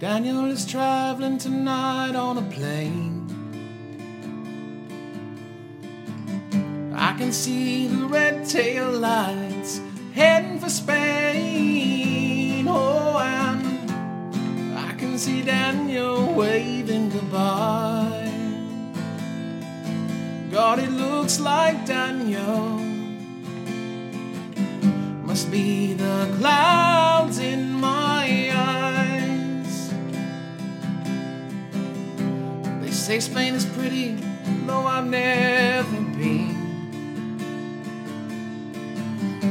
Daniel is traveling tonight on a plane. I can see the red tail lights heading for Spain. Oh, and I can see Daniel waving goodbye. God, it looks like Daniel must be the clouds in Spain is pretty, though I've never been.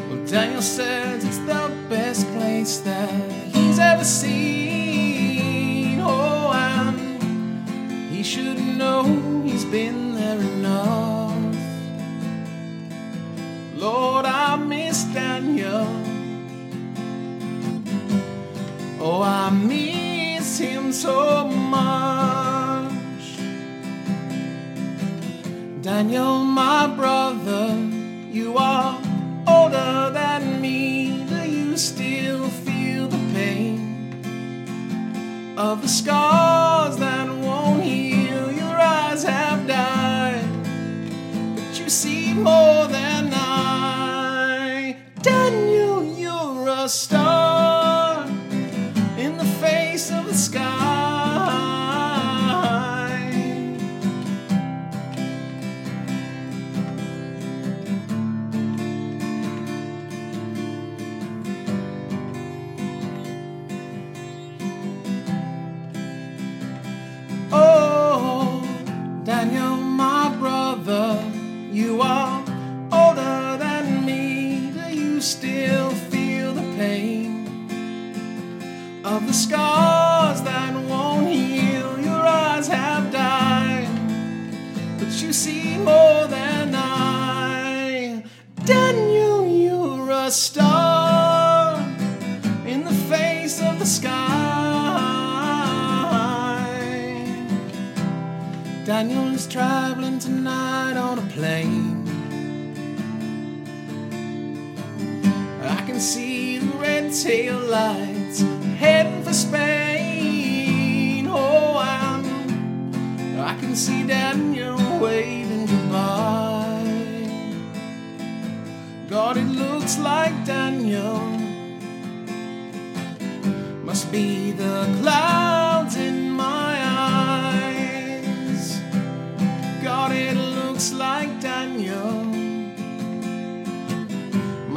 Well, Daniel says it's the best place that he's ever seen. Oh, and he should know he's been there enough. Lord, I miss Daniel. Oh, I miss him so much. Daniel, my brother, you are older than me. Do you still feel the pain of the scars that won't heal? Your eyes have died, but you see more than I. Daniel, you're a star still feel the pain of the scars that won't heal? Your eyes have died, but you see more than I. Daniel, you're a star in the face of the sky. Daniel is traveling tonight on a plane. See the red tail lights heading for Spain. Oh, I'm, I can see Daniel waving goodbye. God, it looks like Daniel must be the clouds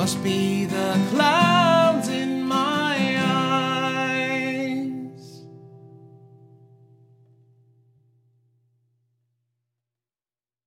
must be the clouds.